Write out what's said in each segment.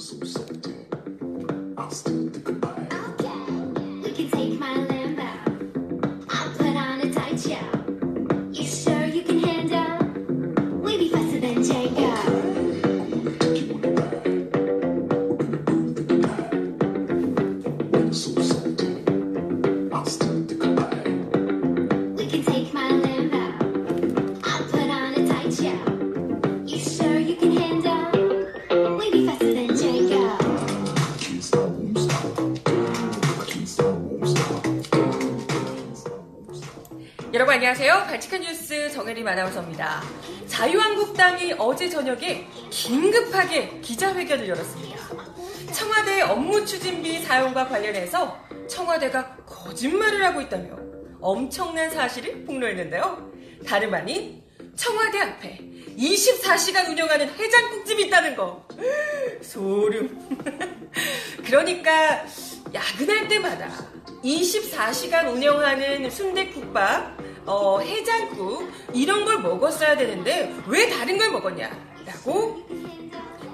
so, so, so, 정혜림 아나운서입니다. 자유한국당이 어제 저녁에 긴급하게 기자회견을 열었습니다. 청와대 업무 추진비 사용과 관련해서 청와대가 거짓말을 하고 있다며 엄청난 사실을 폭로했는데요. 다름 아닌 청와대 앞에 24시간 운영하는 해장국집이 있다는 거. 소름. 그러니까 야근할 때마다 24시간 운영하는 순대국밥, 어, 해장국 이런 걸 먹었어야 되는데 왜 다른 걸 먹었냐라고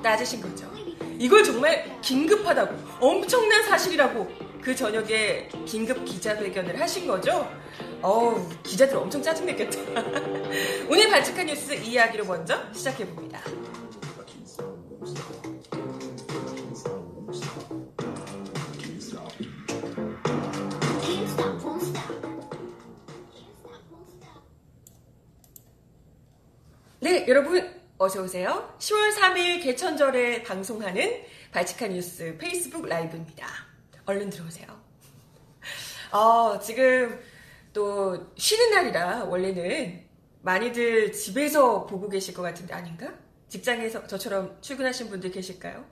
따지신 거죠. 이걸 정말 긴급하다고 엄청난 사실이라고 그 저녁에 긴급 기자회견을 하신 거죠. 어우 기자들 엄청 짜증냈겠다. 오늘 발칙한 뉴스 이야기로 먼저 시작해 봅니다. 여러분 어서 오세요. 10월 3일 개천절에 방송하는 발칙한 뉴스 페이스북 라이브입니다. 얼른 들어오세요. 어, 지금 또 쉬는 날이라 원래는 많이들 집에서 보고 계실 것 같은데 아닌가? 직장에서 저처럼 출근하신 분들 계실까요?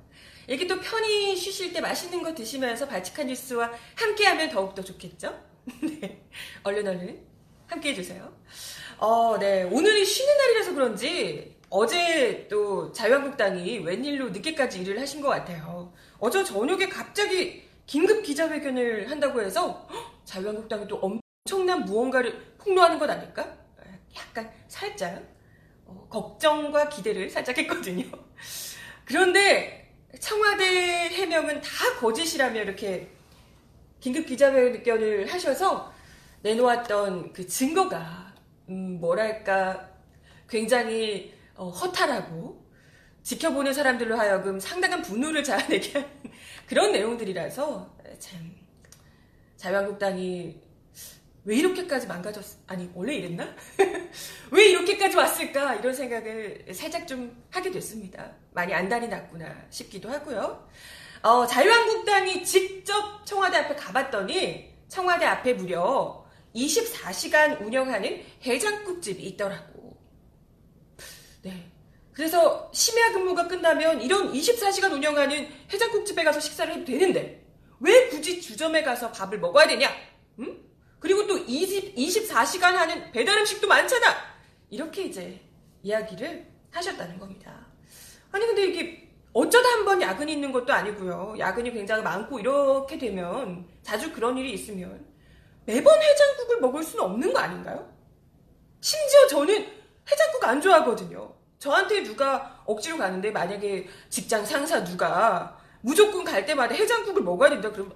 이렇게 또 편히 쉬실 때 맛있는 거 드시면서 발칙한 뉴스와 함께하면 더욱더 좋겠죠? 네, 얼른 얼른 함께 해 주세요. 어, 네. 오늘이 쉬는 날이라서 그런지 어제 또 자유한국당이 웬일로 늦게까지 일을 하신 것 같아요. 어제 저녁에 갑자기 긴급 기자회견을 한다고 해서 헉, 자유한국당이 또 엄청난 무언가를 폭로하는 것 아닐까? 약간 살짝 어, 걱정과 기대를 살짝 했거든요. 그런데 청와대 해명은 다 거짓이라며 이렇게 긴급 기자회견을 하셔서 내놓았던 그 증거가 음, 뭐랄까 굉장히 어, 허탈하고 지켜보는 사람들로 하여금 상당한 분노를 자아내게 하는 그런 내용들이라서 참 자유한국당이 왜 이렇게까지 망가졌 아니 원래 이랬나? 왜 이렇게까지 왔을까 이런 생각을 살짝 좀 하게 됐습니다. 많이 안달이 났구나 싶기도 하고요. 어, 자유한국당이 직접 청와대 앞에 가봤더니 청와대 앞에 무려 24시간 운영하는 해장국집이 있더라고. 네. 그래서 심야 근무가 끝나면 이런 24시간 운영하는 해장국집에 가서 식사를 해도 되는데 왜 굳이 주점에 가서 밥을 먹어야 되냐? 응? 그리고 또 20, 24시간 하는 배달 음식도 많잖아. 이렇게 이제 이야기를 하셨다는 겁니다. 아니 근데 이게 어쩌다 한 번 야근이 있는 것도 아니고요. 야근이 굉장히 많고 이렇게 되면 자주 그런 일이 있으면 매번 해장국을 먹을 수는 없는 거 아닌가요? 심지어 저는 해장국 안 좋아하거든요. 저한테 누가 억지로 가는데 만약에 직장 상사 누가 무조건 갈 때마다 해장국을 먹어야 된다 그러면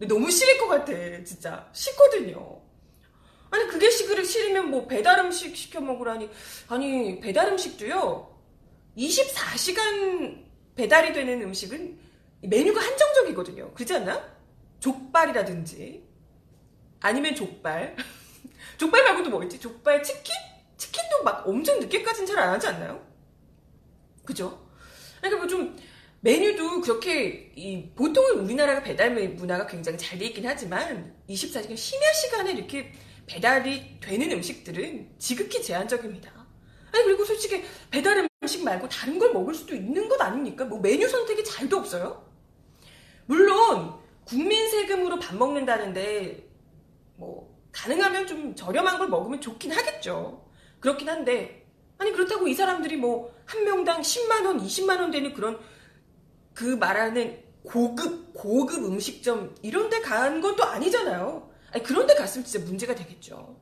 너무 싫을 것 같아 진짜 싫거든요. 아니 그게 시그를 싫으면 뭐 배달 음식 시켜 먹으라니 아니 배달 음식도요 24시간 배달이 되는 음식은 메뉴가 한정적이거든요. 그렇지 않나? 족발이라든지 아니면 족발. 족발 말고도 뭐 있지? 족발 치킨? 치킨도 막 엄청 늦게까지는 잘 안 하지 않나요? 그죠? 그러니까 뭐 좀 메뉴도 그렇게 이 보통은 우리나라가 배달 문화가 굉장히 잘 돼 있긴 하지만 24시간 심야 시간에 이렇게 배달이 되는 음식들은 지극히 제한적입니다. 아니 그리고 솔직히 배달 음식 말고 다른 걸 먹을 수도 있는 것 아닙니까? 뭐 메뉴 선택이 잘도 없어요? 물론 국민 세금으로 밥 먹는다는데 뭐 가능하면 좀 저렴한 걸 먹으면 좋긴 하겠죠. 그렇긴 한데 아니 그렇다고 이 사람들이 뭐 한 명당 10만 원, 20만 원 되는 그런 그 말하는 고급 고급 음식점 이런 데간 것도 아니잖아요. 아니 그런 데 갔으면 진짜 문제가 되겠죠.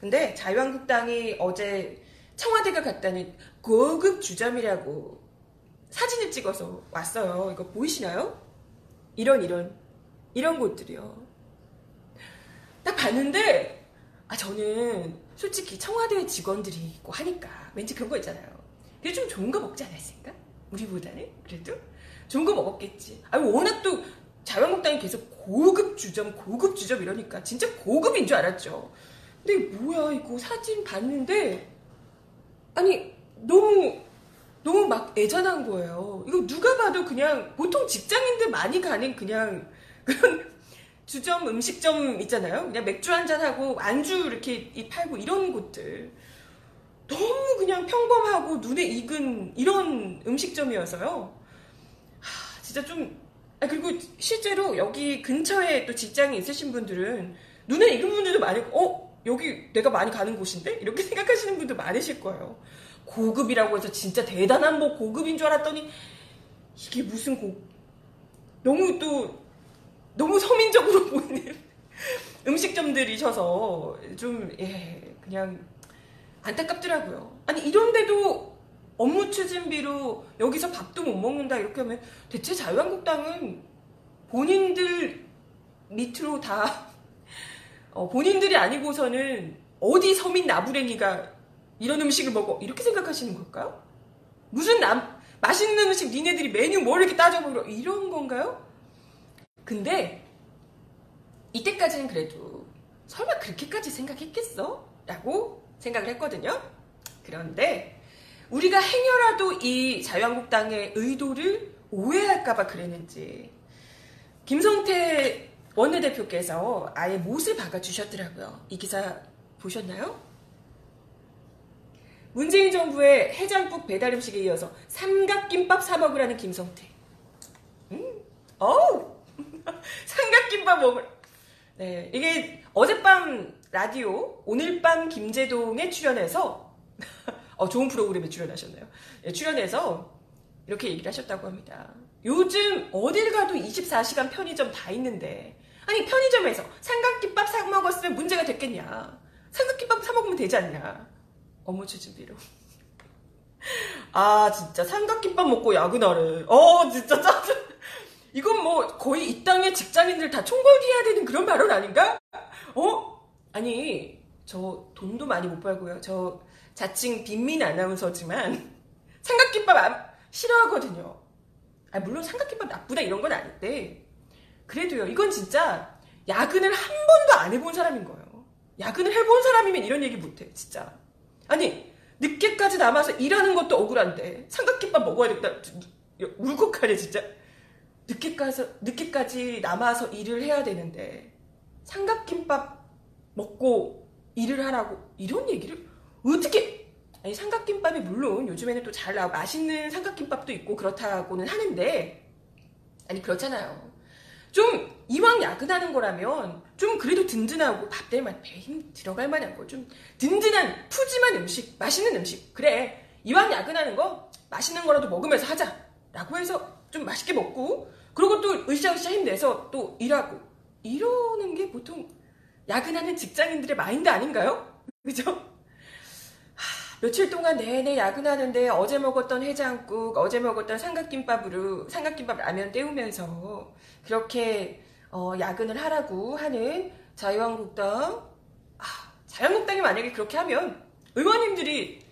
근데 자유한국당이 어제 청와대가 갔다는 고급 주점이라고 사진을 찍어서 왔어요. 이거 보이시나요? 이런 이런 이런 곳들이요. 딱 봤는데 아 저는 솔직히 청와대 직원들이 있고 하니까 왠지 그런 거 있잖아요. 그게 좀 좋은 거 먹지 않았을까? 우리보다는 그래도 좋은 거 먹었겠지. 아 워낙 또 자유한국당이 계속 고급 주점, 고급 주점 이러니까 진짜 고급인 줄 알았죠. 근데 뭐야 이거 사진 봤는데 아니 너무 너무 막 애잔한 거예요. 이거 누가 봐도 그냥 보통 직장인들 많이 가는 그냥 그런 주점 음식점 있잖아요. 그냥 맥주 한잔 하고 안주 이렇게 이 팔고 이런 곳들 너무 그냥 평범하고 눈에 익은 이런 음식점이어서요. 하, 진짜 좀 아, 그리고 실제로 여기 근처에 또 직장이 있으신 분들은 눈에 익은 분들도 많고 어 여기 내가 많이 가는 곳인데 이렇게 생각하시는 분들 많으실 거예요. 고급이라고 해서 진짜 대단한 뭐 고급인 줄 알았더니 이게 무슨 고 너무 또 너무 서민적으로 보이는 음식점들이셔서 좀 예, 그냥 안타깝더라고요. 아니 이런데도 업무 추진비로 여기서 밥도 못 먹는다 이렇게 하면 대체 자유한국당은 본인들 밑으로 다 어, 본인들이 아니고서는 어디 서민 나부랭이가 이런 음식을 먹어 이렇게 생각하시는 걸까요? 무슨 남 맛있는 음식 니네들이 메뉴 뭘 이렇게 따져보려 이런 건가요? 근데 이때까지는 그래도 설마 그렇게까지 생각했겠어? 라고 생각을 했거든요. 그런데 우리가 행여라도 이 자유한국당의 의도를 오해할까봐 그랬는지 김성태 원내대표께서 아예 못을 박아주셨더라고요. 이 기사 보셨나요? 문재인 정부의 해장국 배달 음식에 이어서 삼각김밥 사 먹으라는 김성태. 음, 어우, 삼각김밥 먹을. 네, 이게 어젯밤 라디오 오늘 밤 김재동에 출연해서 어, 좋은 프로그램에 출연하셨네요. 네, 출연해서 이렇게 얘기를 하셨다고 합니다. 요즘 어딜 가도 24시간 편의점 다 있는데 아니 편의점에서 삼각김밥 사 먹었으면 문제가 됐겠냐? 삼각김밥 사 먹으면 되지 않냐? 업무 추진비로. 아 진짜 삼각김밥 먹고 야근하래. 어 진짜 짜증. 이건 뭐 거의 이 땅의 직장인들 다 총궐기해야 되는 그런 발언 아닌가? 어? 아니 저 돈도 많이 못 벌고요. 저 자칭 빈민 아나운서지만 삼각김밥 안, 싫어하거든요. 아, 물론 삼각김밥 나쁘다 이런 건 아닌데 그래도요 이건 진짜 야근을 한 번도 안 해본 사람인 거예요. 야근을 해본 사람이면 이런 얘기 못해 진짜. 아니 늦게까지 남아서 일하는 것도 억울한데 삼각김밥 먹어야겠다 울컥하네 진짜. 늦게까지 늦게까지 남아서 일을 해야 되는데 삼각김밥 먹고 일을 하라고 이런 얘기를? 어떻게? 아니 삼각김밥이 물론 요즘에는 또 잘 나와 맛있는 삼각김밥도 있고 그렇다고는 하는데 아니 그렇잖아요. 좀 이왕 야근하는 거라면 좀 그래도 든든하고 밥될 만 배에 힘 들어갈 만한 거 좀 든든한 푸짐한 음식 맛있는 음식. 그래 이왕 야근하는 거 맛있는 거라도 먹으면서 하자 라고 해서 좀 맛있게 먹고 그리고 또 으쌰으쌰 힘내서 또 일하고 이러는 게 보통 야근하는 직장인들의 마인드 아닌가요? 그죠? 하, 며칠 동안 내내 야근하는데 어제 먹었던 해장국, 어제 먹었던 삼각김밥으로 삼각김밥 라면 때우면서 그렇게 어, 야근을 하라고 하는 자유한국당. 아, 자유한국당이 만약에 그렇게 하면 의원님들이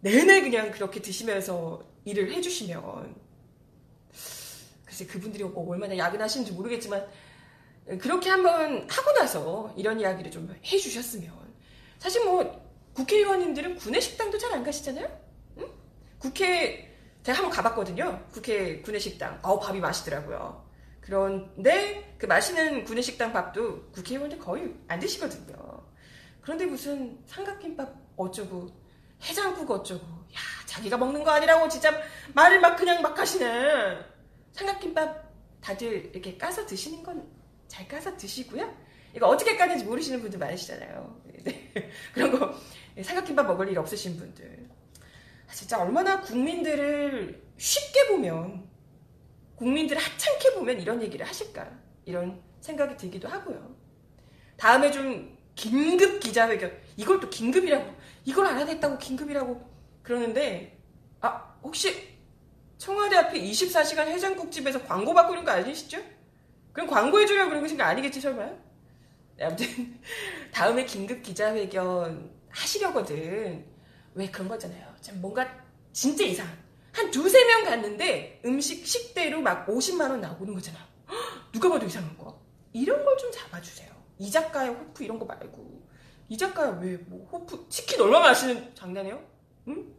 내내 그냥 그렇게 드시면서 일을 해주시면 글쎄 그분들이 뭐 얼마나 야근하시는지 모르겠지만 그렇게 한번 하고 나서 이런 이야기를 좀 해주셨으면 사실 뭐 국회의원님들은 구내식당도 잘 안 가시잖아요. 응? 국회 제가 한번 가봤거든요. 국회 구내식당. 어우 밥이 맛있더라고요. 그런데 그 맛있는 구내식당 밥도 국회의원들 거의 안 드시거든요. 그런데 무슨 삼각김밥 어쩌고 해장국 어쩌고 야 자기가 먹는 거 아니라고 진짜 말을 막 그냥 막 하시네. 삼각김밥 다들 이렇게 까서 드시는 건 잘 까서 드시고요. 이거 어떻게 까는지 모르시는 분들 많으시잖아요. 네. 그런 거 삼각김밥 먹을 일 없으신 분들. 아, 진짜 얼마나 국민들을 쉽게 보면 국민들을 하찮게 보면 이런 얘기를 하실까 이런 생각이 들기도 하고요. 다음에 좀 긴급 기자회견 이걸 또 긴급이라고 이걸 알아냈다고 긴급이라고 그러는데 아 혹시 청와대 앞에 24시간 해장국집에서 광고 이런 거 아니시죠? 그럼 광고해주려고 그러신 거 아니겠지, 설마? 네, 아무튼, 다음에 긴급 기자회견 하시려거든. 왜 그런 거잖아요. 참 뭔가 진짜 이상. 한 두세 명 갔는데 음식 식대로 막 50만 원 나오는 거잖아. 헉, 누가 봐도 이상한 거. 이런 걸 좀 잡아주세요. 이 작가의 호프 이런 거 말고. 이 작가 왜뭐 호프 치킨 얼마 마시는 장난해요? 응?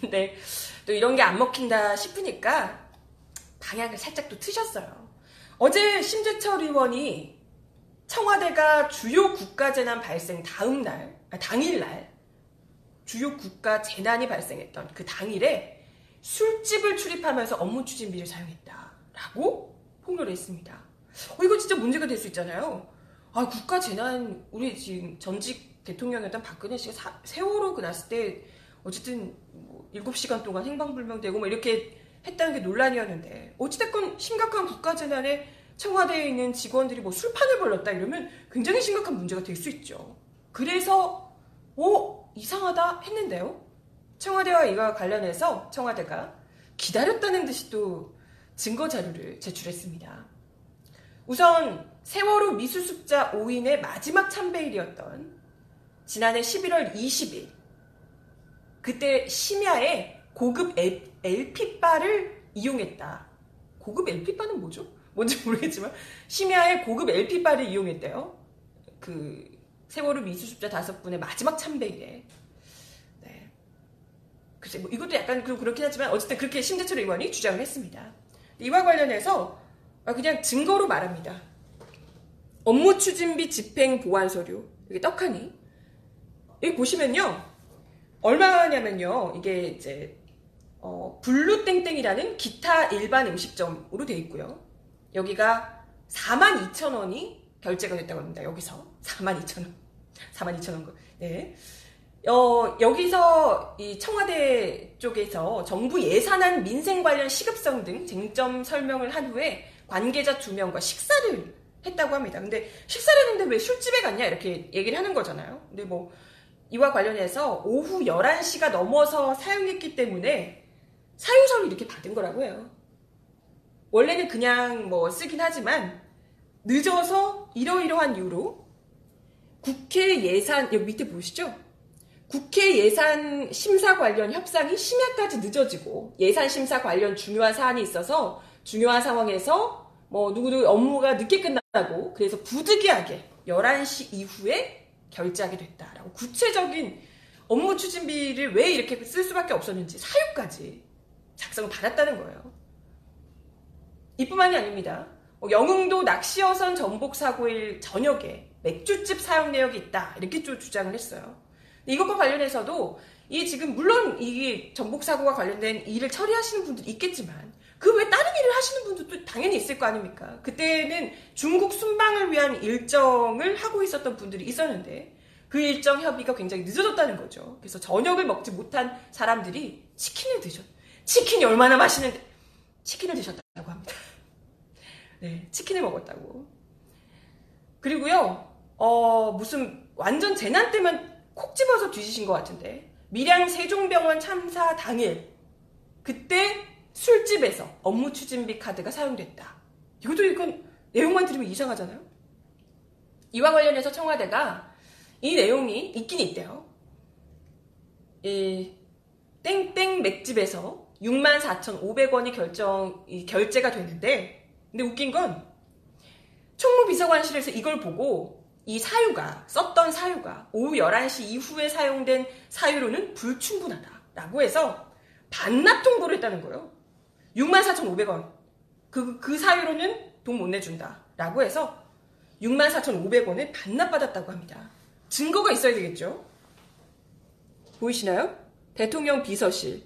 근데 또 이런 게 안 먹힌다 싶으니까 방향을 살짝 또 트셨어요. 어제 심재철 의원이 청와대가 주요 국가 재난 발생 다음 날, 아, 당일 날 주요 국가 재난이 발생했던 그 당일에 술집을 출입하면서 업무 추진비를 사용했다라고 폭로를 했습니다. 어, 이거 진짜 문제가 될 수 있잖아요. 아, 국가 재난, 우리 지금 전직 대통령이었던 박근혜 씨가 사- 세월호 그 났을 때 어쨌든 뭐 7시간 동안 행방불명되고 뭐 이렇게 했다는 게 논란이었는데 어찌됐건 심각한 국가 재난에 청와대에 있는 직원들이 뭐 술판을 벌렸다 이러면 굉장히 심각한 문제가 될 수 있죠. 그래서 오 이상하다 했는데요. 청와대와 이와 관련해서 청와대가 기다렸다는 듯이 또 증거 자료를 제출했습니다. 우선 세월호 미수습자 5인의 마지막 참배일이었던 지난해 11월 20일 그때 심야에 고급 LP바를 이용했다. 고급 LP바는 뭐죠? 뭔지 모르겠지만 심야에 고급 LP바를 이용했대요. 그 세월호 미수습자 다섯 분의 마지막 참배일에. 네. 글쎄 뭐 이것도 약간 그- 그렇긴 하지만 어쨌든 그렇게 심재철 의원이 주장을 했습니다. 이와 관련해서 아, 그냥 증거로 말합니다. 업무 추진비 집행 보완 서류 여기 떡하니 여기 보시면요 얼마냐면요 이게 이제 어, 블루 땡땡이라는 기타 일반 음식점으로 되어 있고요. 여기가 42,000원이 결제가 됐다고 합니다 여기서. 42,000원. 42,000원 네. 어, 여기서 이 청와대 쪽에서 정부 예산안 민생 관련 시급성 등 쟁점 설명을 한 후에 관계자 두 명과 식사를 했다고 합니다. 근데 식사를 했는데 왜 술집에 갔냐? 이렇게 얘기를 하는 거잖아요. 근데 뭐 이와 관련해서 오후 11시가 넘어서 사용했기 때문에 사유서를 이렇게 받은 거라고 해요. 원래는 그냥 뭐 쓰긴 하지만 늦어서 이러이러한 이유로 국회 예산 여기 밑에 보이시죠? 국회 예산 심사 관련 협상이 심야까지 늦어지고 예산 심사 관련 중요한 사안이 있어서 중요한 상황에서 뭐 누구도 업무가 늦게 끝나고 그래서 부득이하게 11시 이후에 결제하게 됐다라고 구체적인 업무 추진비를 왜 이렇게 쓸 수밖에 없었는지 사유까지 작성을 받았다는 거예요. 이뿐만이 아닙니다. 뭐 영흥도 낚시어선 전복 사고일 저녁에 맥주집 사용 내역이 있다 이렇게 좀 주장을 했어요. 이것과 관련해서도 이 지금 물론 이 전복 사고와 관련된 일을 처리하시는 분들이 있겠지만 그외 다른 일을 하시는 분들도 당연히 있을 거 아닙니까? 그때는 중국 순방을 위한 일정을 하고 있었던 분들이 있었는데 그 일정 협의가 굉장히 늦어졌다는 거죠. 그래서 저녁을 먹지 못한 사람들이 치킨을 드셨. 치킨이 얼마나 맛있는데 치킨을 드셨다고 합니다. 네, 치킨을 먹었다고. 그리고요, 어, 무슨 완전 재난 때만 콕 집어서 뒤지신 것 같은데 밀양 세종병원 참사 당일 그때 술집에서 업무 추진비 카드가 사용됐다. 이것도 이건 내용만 들으면 이상하잖아요. 이와 관련해서 청와대가 이 내용이 있긴 있대요. 이 땡땡 맥집에서 64,500원이 결정 이 결제가 됐는데 근데 웃긴 건 총무비서관실에서 이걸 보고 이 사유가 썼던 사유가 오후 11시 이후에 사용된 사유로는 불충분하다라고 해서 반납 통보를 했다는 거예요. 64,500원. 그, 그 사유로는 돈 못 내준다 라고 해서 64,500원을 반납받았다고 합니다. 증거가 있어야 되겠죠? 보이시나요? 대통령 비서실.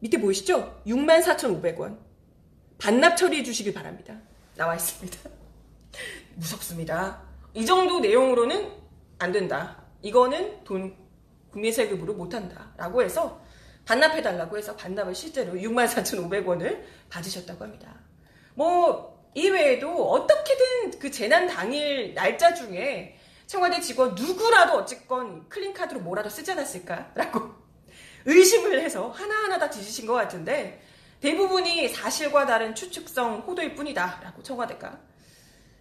밑에 보이시죠? 64,500원. 반납 처리해 주시길 바랍니다. 나와 있습니다. 무섭습니다. 이 정도 내용으로는 안 된다. 이거는 돈 국민 세금으로 못한다. 라고 해서 반납해달라고 해서 반납을 실제로 64,500원을 받으셨다고 합니다. 뭐, 이외에도 어떻게든 그 재난 당일 날짜 중에 청와대 직원 누구라도 어쨌건 클린카드로 뭐라도 쓰지 않았을까라고 의심을 해서 하나하나 다 뒤지신 것 같은데 대부분이 사실과 다른 추측성 호도일 뿐이다라고 청와대가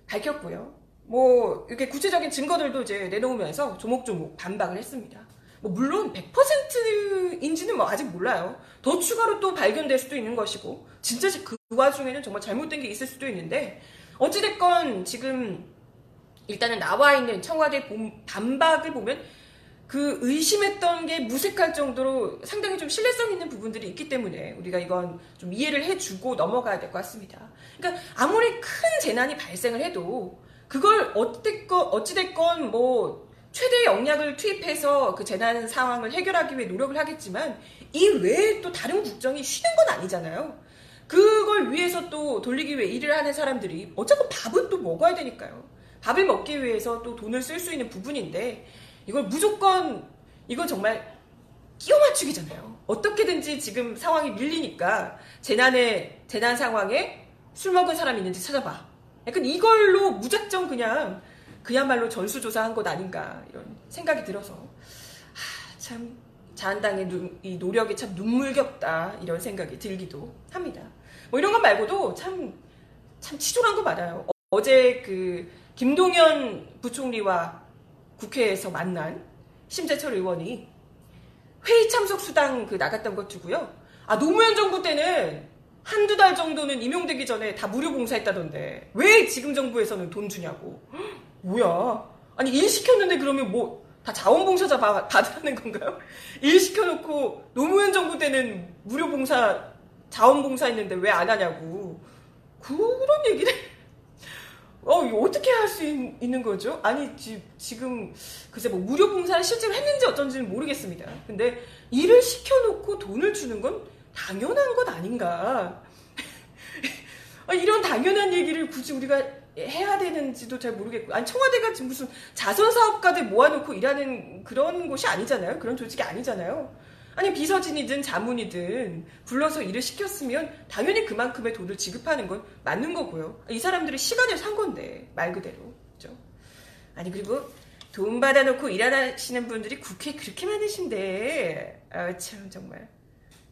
밝혔고요. 뭐 이렇게 구체적인 증거들도 이제 내놓으면서 조목조목 반박을 했습니다. 뭐 물론 100%인지는 뭐 아직 몰라요. 더 추가로 또 발견될 수도 있는 것이고 진짜 그 와중에는 정말 잘못된 게 있을 수도 있는데 어찌됐건 지금 일단은 나와 있는 청와대 반박을 보면 그 의심했던 게 무색할 정도로 상당히 좀 신뢰성 있는 부분들이 있기 때문에 우리가 이건 좀 이해를 해주고 넘어가야 될 것 같습니다. 그러니까 아무리 큰 재난이 발생을 해도 그걸 어찌됐건, 어찌됐건 뭐 최대의 역량을 투입해서 그 재난 상황을 해결하기 위해 노력을 하겠지만 이 외에 또 다른 국정이 쉬는 건 아니잖아요. 그걸 위해서 또 돌리기 위해 일을 하는 사람들이 어차피 밥은 또 먹어야 되니까요. 밥을 먹기 위해서 또 돈을 쓸 수 있는 부분인데 이걸 무조건 이건 정말 끼워 맞추기잖아요. 어떻게든지 지금 상황이 밀리니까 재난의 재난 상황에 술 먹은 사람이 있는지 찾아봐. 약간 이걸로 무작정 그냥 그야말로 전수조사한 것 아닌가 이런 생각이 들어서 하, 참 자한당의 눈, 이 노력이 참 눈물겹다 이런 생각이 들기도 합니다. 뭐 이런 것 말고도 참 참 치졸한 거 많아요. 어제 그 김동연 부총리와 국회에서 만난 심재철 의원이 회의 참석 수당 그 나갔던 것 두고요. 아 노무현 정부 때는 한두 달 정도는 임용되기 전에 다 무료 봉사했다던데 왜 지금 정부에서는 돈 주냐고. 뭐야? 아니 일 시켰는데 그러면 뭐 다 자원봉사자 받으라는 건가요? 일 시켜놓고 노무현 정부 때는 무료 봉사 자원봉사 했는데 왜 안 하냐고 그런 얘기를 어, 어떻게 할 수 있는 거죠? 아니, 지, 지금, 글쎄, 뭐, 무료 봉사를 실제로 했는지 어쩐지는 모르겠습니다. 근데, 일을 시켜놓고 돈을 주는 건 당연한 것 아닌가. 아, 이런 당연한 얘기를 굳이 우리가 해야 되는지도 잘 모르겠고. 아니, 청와대가 지금 무슨 자선 사업가들 모아놓고 일하는 그런 곳이 아니잖아요. 그런 조직이 아니잖아요. 아니 비서진이든 자문이든 불러서 일을 시켰으면 당연히 그만큼의 돈을 지급하는 건 맞는 거고요. 이 사람들이 시간을 산 건데 말 그대로 그죠? 아니 그리고 돈 받아놓고 일하시는 분들이 국회 그렇게 많으신데 아 참 정말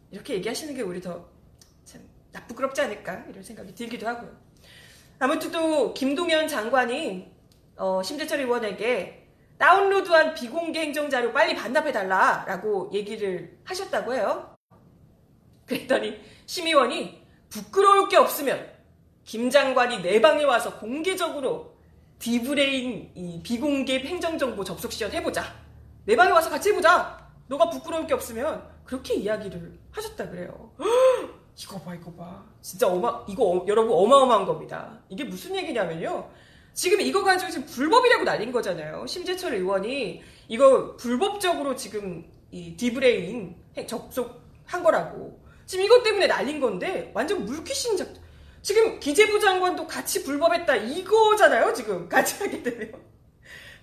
이렇게 얘기하시는 게 우리 더 참 낯부끄럽지 않을까 이런 생각이 들기도 하고요. 아무튼 또 김동연 장관이 어, 심재철 의원에게 다운로드한 비공개 행정자료 빨리 반납해달라라고 얘기를 하셨다고 해요. 그랬더니 심의원이 부끄러울 게 없으면 김 장관이 내 방에 와서 공개적으로 디브레인 이 비공개 행정정보 접속 시연 해보자. 내 방에 와서 같이 해보자. 너가 부끄러울 게 없으면 그렇게 이야기를 하셨다 그래요. 이거 봐, 이거 봐. 진짜 어마, 이거 어, 여러분 어마어마한 겁니다. 이게 무슨 얘기냐면요. 지금 이거 가지고 지금 불법이라고 날린 거잖아요. 심재철 의원이 이거 불법적으로 지금 이 디브레인 접속한 거라고. 지금 이것 때문에 날린 건데 완전 물귀신 작. 지금 기재부 장관도 같이 불법했다 이거잖아요. 지금 같이 하게 되면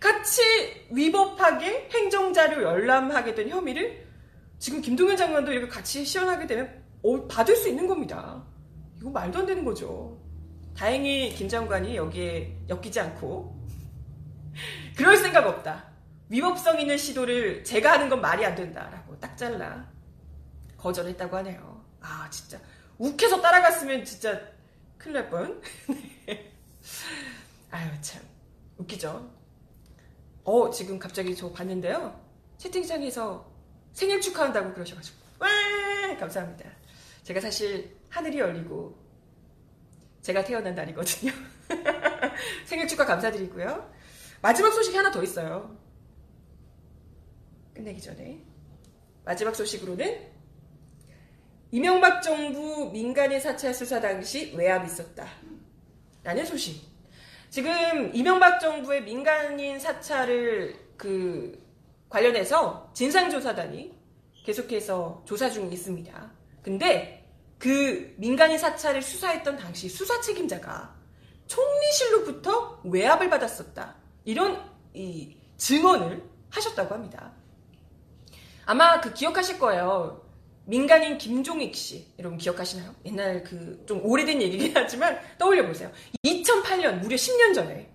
같이 위법하게 행정자료 열람하게 된 혐의를 지금 김동현 장관도 이거 같이 시연하게 되면 어, 받을 수 있는 겁니다. 이거 말도 안 되는 거죠. 다행히 김 장관이 여기에 엮이지 않고 그럴 생각 없다. 위법성 있는 시도를 제가 하는 건 말이 안 된다라고 딱 잘라 거절했다고 하네요. 아 진짜 욱해서 따라갔으면 진짜 큰일 날 뻔. 아유 참 웃기죠. 어 지금 갑자기 저 봤는데요. 채팅창에서 생일 축하한다고 그러셔가지고 와 감사합니다. 제가 사실 하늘이 열리고 제가 태어난 날이거든요. 생일 축하 감사드리고요. 마지막 소식이 하나 더 있어요. 끝내기 전에. 마지막 소식으로는 이명박 정부 민간인 사찰 수사 당시 외압이 있었다. 라는 소식. 지금 이명박 정부의 민간인 사찰을 그 관련해서 진상조사단이 계속해서 조사 중에 있습니다. 근데 그 민간인 사찰을 수사했던 당시 수사 책임자가 총리실로부터 외압을 받았었다. 이런 이 증언을 하셨다고 합니다. 아마 그 기억하실 거예요. 민간인 김종익 씨, 여러분 기억하시나요? 옛날 그 좀 오래된 얘기긴 하지만 떠올려 보세요. 2008년 무려 10년 전에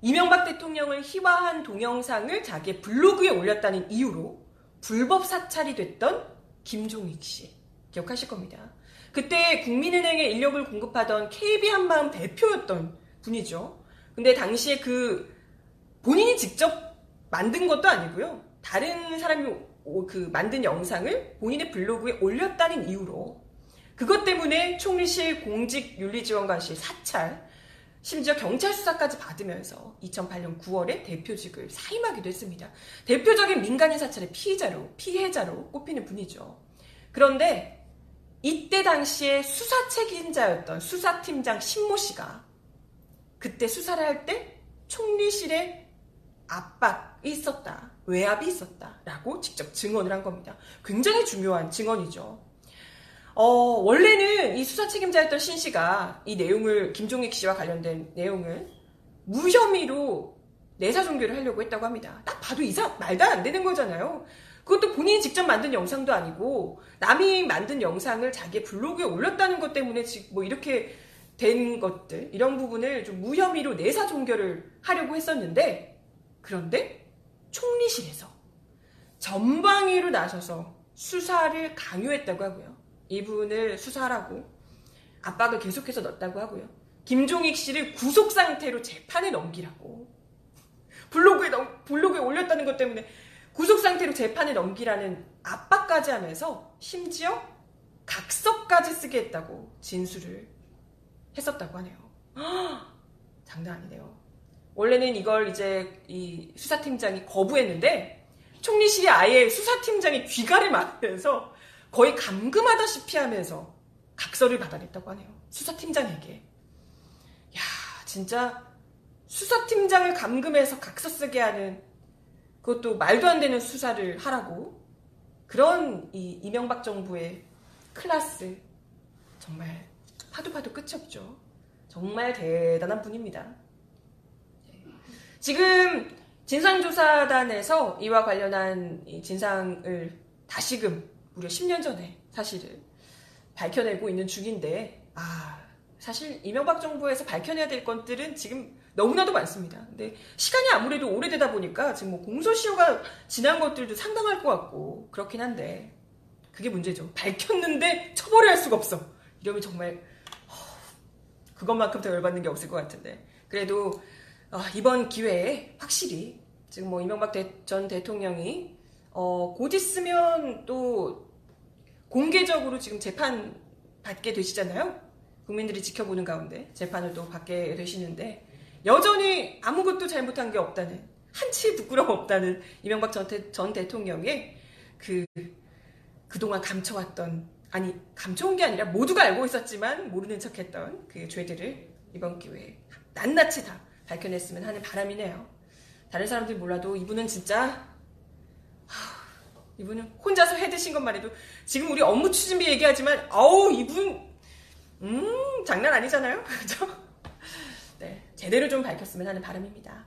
이명박 대통령을 희화한 동영상을 자기의 블로그에 올렸다는 이유로 불법 사찰이 됐던 김종익 씨 기억하실 겁니다. 그때 국민은행에 인력을 공급하던 KB 한마음 대표였던 분이죠. 근데 당시에 그 본인이 직접 만든 것도 아니고요. 다른 사람이 오- 그 만든 영상을 본인의 블로그에 올렸다는 이유로 그것 때문에 총리실 공직 윤리지원관실 사찰 심지어 경찰 수사까지 받으면서 2008년 9월에 대표직을 사임하기도 했습니다. 대표적인 민간인 사찰의 피의자로 피해자로 꼽히는 분이죠. 그런데 이때 당시에 수사 책임자였던 수사팀장 신모 씨가 그때 수사를 할 때 총리실에 압박이 있었다. 외압이 있었다 라고 직접 증언을 한 겁니다. 굉장히 중요한 증언이죠. 어, 원래는 이 수사 책임자였던 신 씨가 이 내용을, 김종익 씨와 관련된 내용을 무혐의로 내사 종결을 하려고 했다고 합니다. 딱 봐도 이상, 말도 안 되는 거잖아요. 그것도 본인이 직접 만든 영상도 아니고, 남이 만든 영상을 자기의 블로그에 올렸다는 것 때문에 뭐 이렇게 된 것들, 이런 부분을 좀 무혐의로 내사 종결을 하려고 했었는데, 그런데 총리실에서 전방위로 나서서 수사를 강요했다고 하고요. 이분을 수사하라고 압박을 계속해서 넣었다고 하고요. 김종익 씨를 구속 상태로 재판에 넘기라고 블로그에 넘- 블로그에 올렸다는 것 때문에 구속 상태로 재판에 넘기라는 압박까지 하면서 심지어 각서까지 쓰게 했다고 진술을 했었다고 하네요. 장난 아니네요. 원래는 이걸 이제 이 수사팀장이 거부했는데 총리실이 아예 수사팀장이 귀가를 막으면서 거의 감금하다시피 하면서 각서를 받아냈다고 하네요. 수사팀장에게. 야, 진짜 수사팀장을 감금해서 각서 쓰게 하는 그것도 말도 안 되는 수사를 하라고 그런 이 이명박 정부의 클라스 정말 파도 파도 끝이 없죠. 정말 대단한 분입니다. 지금 진상조사단에서 이와 관련한 이 진상을 다시금 무려 10년 전에 사실을 밝혀내고 있는 중인데, 아, 사실 이명박 정부에서 밝혀내야 될 것들은 지금 너무나도 많습니다. 근데 시간이 아무래도 오래되다 보니까 지금 뭐 공소시효가 지난 것들도 상당할 것 같고, 그렇긴 한데, 그게 문제죠. 밝혔는데 처벌을 할 수가 없어. 이러면 정말, 허, 그것만큼 더 열받는 게 없을 것 같은데. 그래도, 아, 이번 기회에 확실히, 지금 뭐 이명박 대- 전 대통령이, 어, 곧 있으면 또 공개적으로 지금 재판 받게 되시잖아요. 국민들이 지켜보는 가운데 재판을 또 받게 되시는데 여전히 아무것도 잘못한 게 없다는 한치 부끄러움 없다는 이명박 전, 대, 전 대통령의 그 그동안 감춰왔던 아니 감춰온 게 아니라 모두가 알고 있었지만 모르는 척했던 그 죄들을 이번 기회에 낱낱이 다 밝혀냈으면 하는 바람이네요. 다른 사람들 몰라도 이분은 진짜 이분은 혼자서 해드신 것만 해도 지금 우리 업무 추진비 얘기하지만 아우 이분 음 장난 아니잖아요 그죠? 네 제대로 좀 밝혔으면 하는 바람입니다.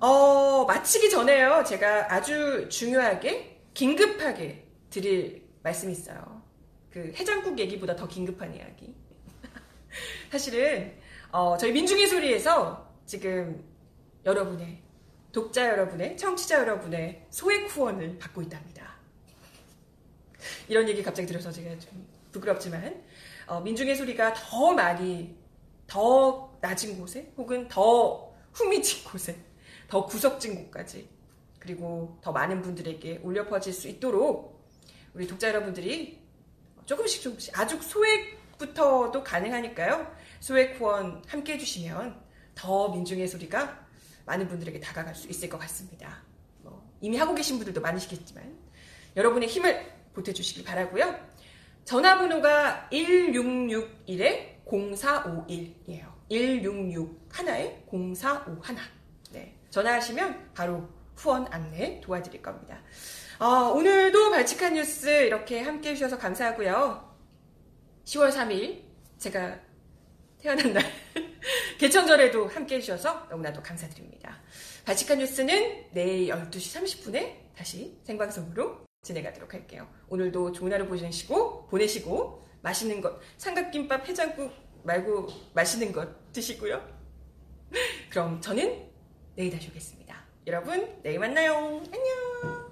어 마치기 전에요 제가 아주 중요하게 긴급하게 드릴 말씀이 있어요. 그 해장국 얘기보다 더 긴급한 이야기. 사실은 어, 저희 민중의 소리에서 지금 여러분의 독자 여러분의 청취자 여러분의 소액 후원을 받고 있답니다. 이런 얘기 갑자기 들어서 제가 좀 부끄럽지만 어, 민중의 소리가 더 많이 더 낮은 곳에 혹은 더 후미진 곳에 더 구석진 곳까지 그리고 더 많은 분들에게 울려 퍼질 수 있도록 우리 독자 여러분들이 조금씩 조금씩 아주 소액부터도 가능하니까요. 소액 후원 함께 해주시면 더 민중의 소리가 많은 분들에게 다가갈 수 있을 것 같습니다. 뭐, 이미 하고 계신 분들도 많으시겠지만 여러분의 힘을 보태주시기 바라고요. 전화번호가 1661에 0451이에요. 166 하나에 0451. 네, 전화하시면 바로 후원 안내 도와드릴 겁니다. 아, 오늘도 발칙한 뉴스 이렇게 함께 해주셔서 감사하고요. 10월 3일 제가 태어난 날 개천절에도 함께 해주셔서 너무나도 감사드립니다. 발칙한 뉴스는 내일 12시 30분에 다시 생방송으로 진행하도록 할게요. 오늘도 좋은 하루 보내시고 보내시고 맛있는 것 삼각김밥 해장국 말고 맛있는 것 드시고요. 그럼 저는 내일 다시 오겠습니다. 여러분 내일 만나요. 안녕.